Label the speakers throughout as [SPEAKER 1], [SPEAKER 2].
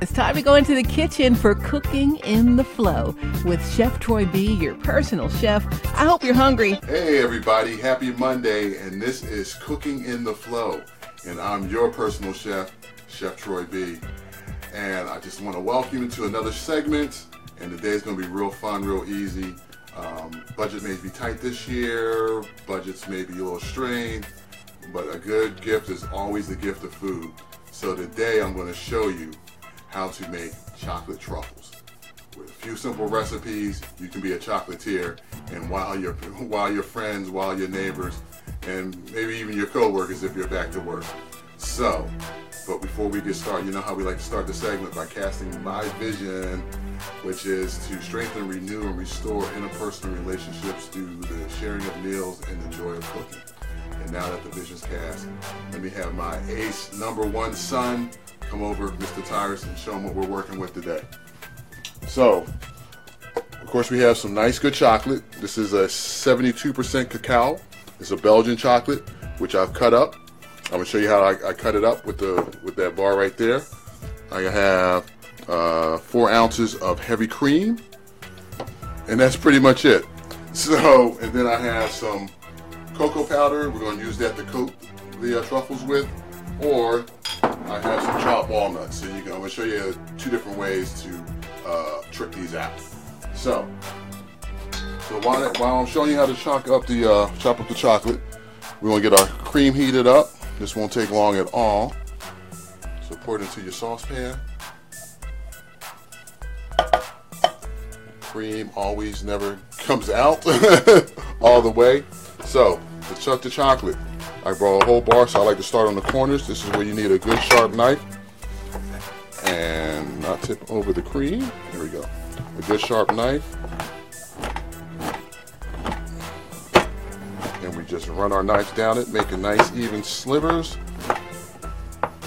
[SPEAKER 1] It's time to go into the kitchen for Cooking in the Flow with Chef Troy B., your personal chef. I hope you're hungry.
[SPEAKER 2] Hey, everybody, happy Monday, and this is Cooking in the Flow. And I'm your personal chef, Chef Troy B. And I just want to welcome you to another segment. And today's going to be real fun, real easy. Um, budget may be tight this year, budgets may be a little strained, but a good gift is always the gift of food. So today I'm going to show you how to make chocolate truffles. With a few simple recipes, you can be a chocolatier, and while your while your friends, while your neighbors, and maybe even your coworkers if you're back to work. So, but before we get started, you know how we like to start the segment by casting my vision, which is to strengthen, renew, and restore interpersonal relationships through the sharing of meals and the joy of cooking. And now that the vision's cast, let me have my ace number one son come over, Mr. Tyrus, and show him what we're working with today. So, of course, we have some nice good chocolate. This is a 72% cacao. It's a Belgian chocolate, which I've cut up. I'm gonna show you how I, I cut it up with the with that bar right there. I have uh, four ounces of heavy cream, and that's pretty much it. So, and then I have some cocoa powder. We're gonna use that to coat the uh, truffles with, or I have some chopped walnuts. So you can, I'm gonna show you two different ways to uh, trick these out. So, so while, while I'm showing you how to chop up the uh, chop up the chocolate, we're gonna get our cream heated up. This won't take long at all. So pour it into your saucepan. Cream always never comes out all the way. So, to chuck the chocolate, I brought a whole bar, so I like to start on the corners. This is where you need a good sharp knife. And not tip over the cream. There we go. A good sharp knife. And we just run our knife down it, making nice even slivers.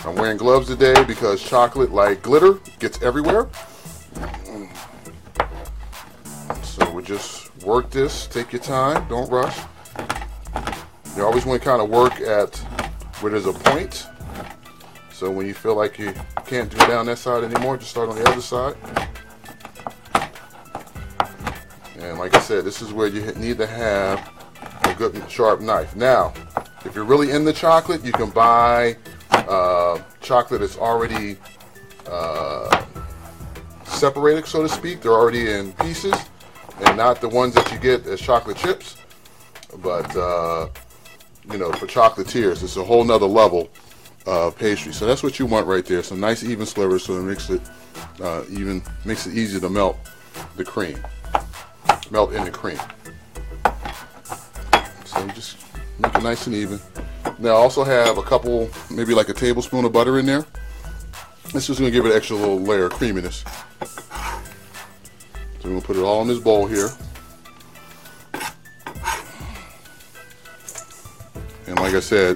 [SPEAKER 2] I'm wearing gloves today because chocolate, like glitter, gets everywhere. So we just work this, take your time, don't rush. You always want to kind of work at where there's a point. So when you feel like you can't do down that side anymore, just start on the other side. And like I said, this is where you need to have a good sharp knife. Now, if you're really in the chocolate, you can buy uh, chocolate that's already uh, separated, so to speak. They're already in pieces, and not the ones that you get as chocolate chips. But uh, you know, for chocolatiers, it's a whole nother level of pastry. So that's what you want right there. Some nice even slivers, so it makes it uh, even makes it easy to melt the cream, melt in the cream. So you just make it nice and even. Now I also have a couple, maybe like a tablespoon of butter in there. This is going to give it an extra little layer of creaminess. So we're going to put it all in this bowl here. And like I said,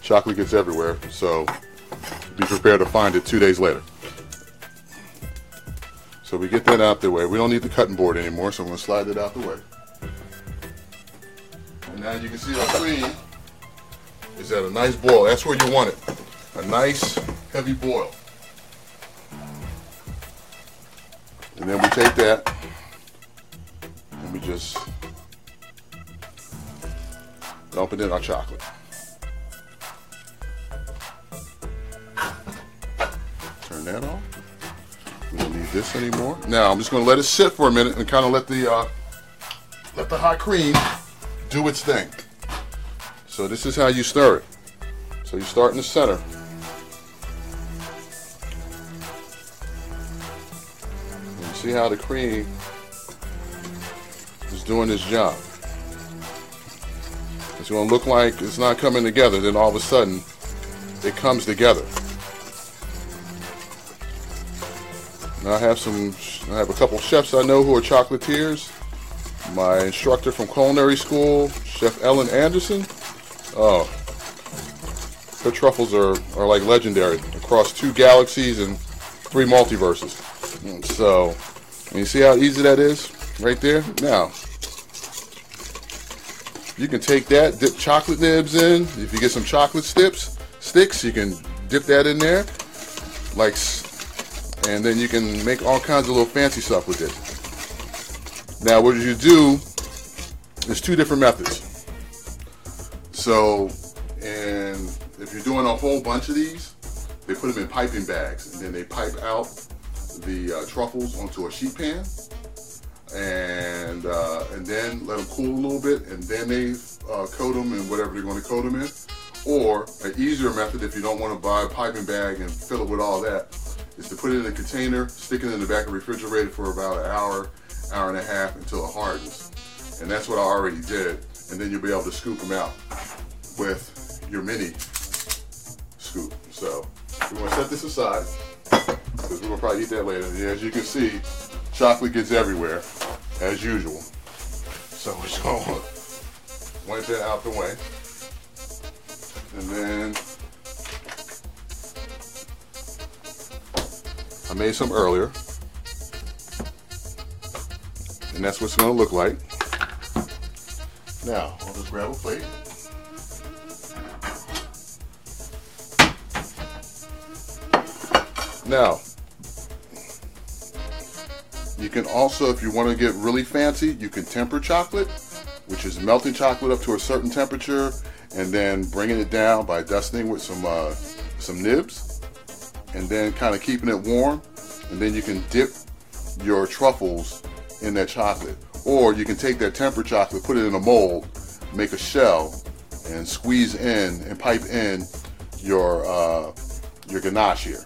[SPEAKER 2] chocolate gets everywhere, so be prepared to find it two days later. So we get that out the way. We don't need the cutting board anymore, so I'm going to slide it out the way. And now you can see our cream is at a nice boil. That's where you want it. A nice heavy boil. And then we take that and we just dump it in our chocolate. Turn that off. We don't need this anymore. Now I'm just going to let it sit for a minute and kind of let the uh, let the hot cream do its thing. So this is how you stir it. So you start in the center. You see how the cream is doing its job. It's going to look like it's not coming together. Then all of a sudden, it comes together. Now I have some, I have a couple chefs I know who are chocolatiers. My instructor from culinary school, Chef Ellen Anderson. Oh, her truffles are, are like legendary across two galaxies and three multiverses. So, you see how easy that is right there? Now, you can take that, dip chocolate nibs in. If you get some chocolate sticks, sticks, you can dip that in there. like, and then you can make all kinds of little fancy stuff with it. Now, what you do, there's two different methods. So, and if you're doing a whole bunch of these, they put them in piping bags, and then they pipe out the uh, truffles onto a sheet pan, and uh, and then let them cool a little bit, and then they uh, coat them in whatever they're going to coat them in. Or an easier method, if you don't want to buy a piping bag and fill it with all that, is to put it in a container, stick it in the back of the refrigerator for about an hour, hour and a half until it hardens. And that's what I already did. And then you'll be able to scoop them out with your mini scoop. So we're gonna set this aside because we're gonna probably eat that later. And as you can see, chocolate gets everywhere as usual. So we're just gonna wipe that out the way. And then I made some earlier. And that's what it's gonna look like. Now, I'll just grab a plate. Now, you can also, if you want to get really fancy, you can temper chocolate, which is melting chocolate up to a certain temperature and then bringing it down by dusting with some uh, some nibs and then kind of keeping it warm and then you can dip your truffles in that chocolate. Or you can take that tempered chocolate put it in a mold make a shell and squeeze in and pipe in your uh, your ganache here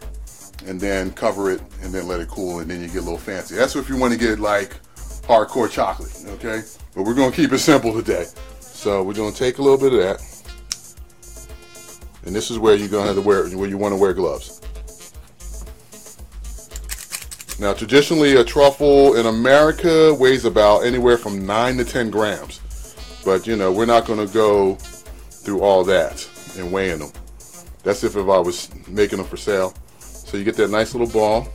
[SPEAKER 2] and then cover it and then let it cool and then you get a little fancy that's if you want to get like hardcore chocolate okay but we're going to keep it simple today so we're going to take a little bit of that and this is where you're to have to wear, where you want to wear gloves. Now, traditionally, a truffle in America weighs about anywhere from 9 to 10 grams. But, you know, we're not going to go through all that and weighing them. That's if, if I was making them for sale. So you get that nice little ball.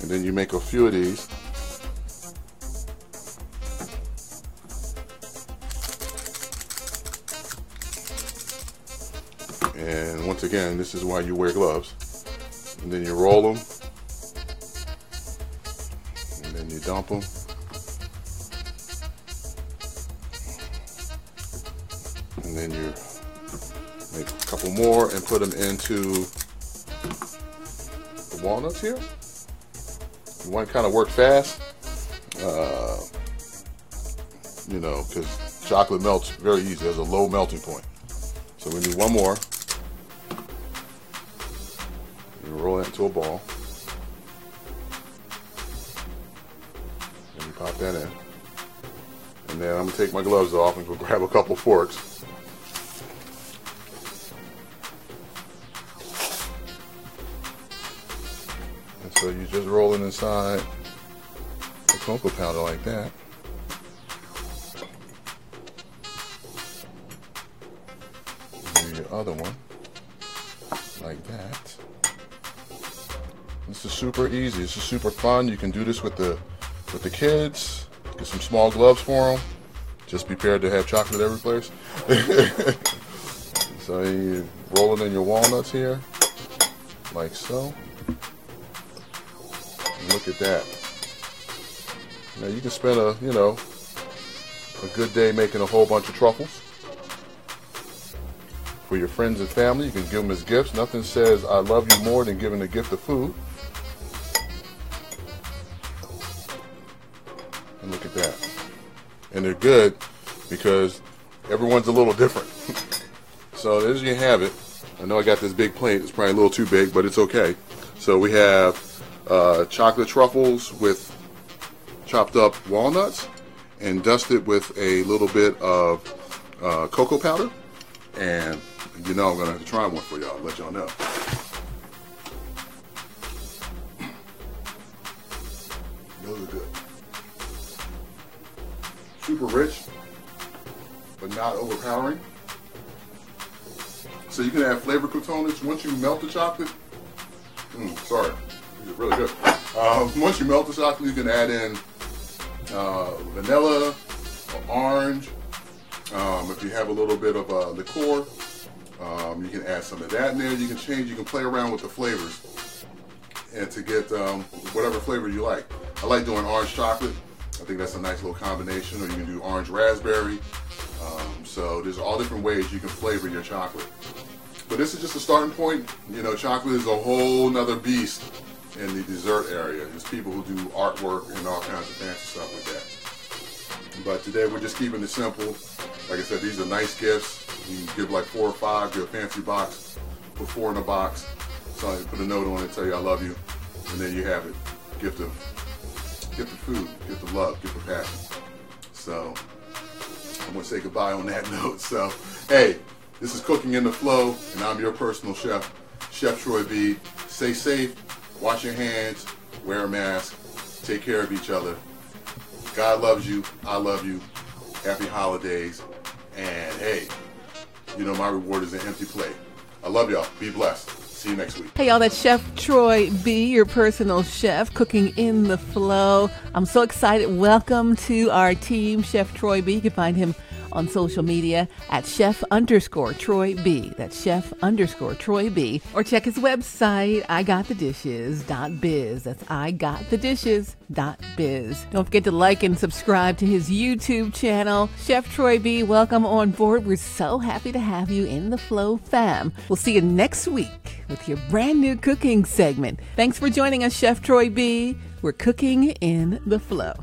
[SPEAKER 2] And then you make a few of these. And once again, this is why you wear gloves. And then you roll them. And then you dump them. And then you make a couple more and put them into the walnuts here. You want to kind of work fast. Uh, you know, because chocolate melts very easy. There's a low melting point. So we need one more. roll it into a ball. And you pop that in. And then I'm going to take my gloves off and go grab a couple forks. Just roll it inside the cocoa powder like that. And your other one like that. This is super easy. This is super fun. You can do this with the with the kids. Get some small gloves for them. Just be prepared to have chocolate every place. so you roll it in your walnuts here, like so. Look at that. Now you can spend a, you know, a good day making a whole bunch of truffles for your friends and family. You can give them as gifts. Nothing says I love you more than giving a gift of food. And look at that. And they're good because everyone's a little different. so there you have it. I know I got this big plate. It's probably a little too big, but it's okay. So we have uh, chocolate truffles with chopped up walnuts and dusted with a little bit of uh, cocoa powder. And you know I'm going to have to try one for y'all, let y'all know. Those are good super rich, but not overpowering. So you can add flavor components once you melt the chocolate. Mm, sorry, really good. Uh, once you melt the chocolate, you can add in uh, vanilla, or orange. Um, if you have a little bit of uh, liqueur, Um, you can add some of that in there. You can change, you can play around with the flavors and to get um, whatever flavor you like. I like doing orange chocolate. I think that's a nice little combination. Or you can do orange raspberry. Um, so there's all different ways you can flavor your chocolate. But this is just a starting point. You know, chocolate is a whole nother beast in the dessert area. There's people who do artwork and all kinds of fancy stuff like that. But today we're just keeping it simple. Like I said, these are nice gifts. You can give like four or five, get a fancy box, put four in a box. So put a note on it, tell you I love you, and then you have it. Gift of gift of food, gift of love, gift of passion. So I'm gonna say goodbye on that note. So hey, this is Cooking in the Flow, and I'm your personal chef, Chef Troy B. Stay safe, wash your hands, wear a mask, take care of each other. God loves you, I love you. Happy holidays, and hey, you know my reward is an empty plate. I love y'all. Be blessed. See you next week.
[SPEAKER 1] Hey, y'all, that's Chef Troy B., your personal chef, cooking in the flow. I'm so excited. Welcome to our team, Chef Troy B. You can find him on social media at chef underscore Troy B. That's chef underscore Troy B. Or check his website, i got the igotthedishes.biz. That's i got the igotthedishes.biz. Don't forget to like and subscribe to his YouTube channel. Chef Troy B., welcome on board. We're so happy to have you in the Flow fam. We'll see you next week with your brand new cooking segment. Thanks for joining us, Chef Troy B. We're cooking in the flow.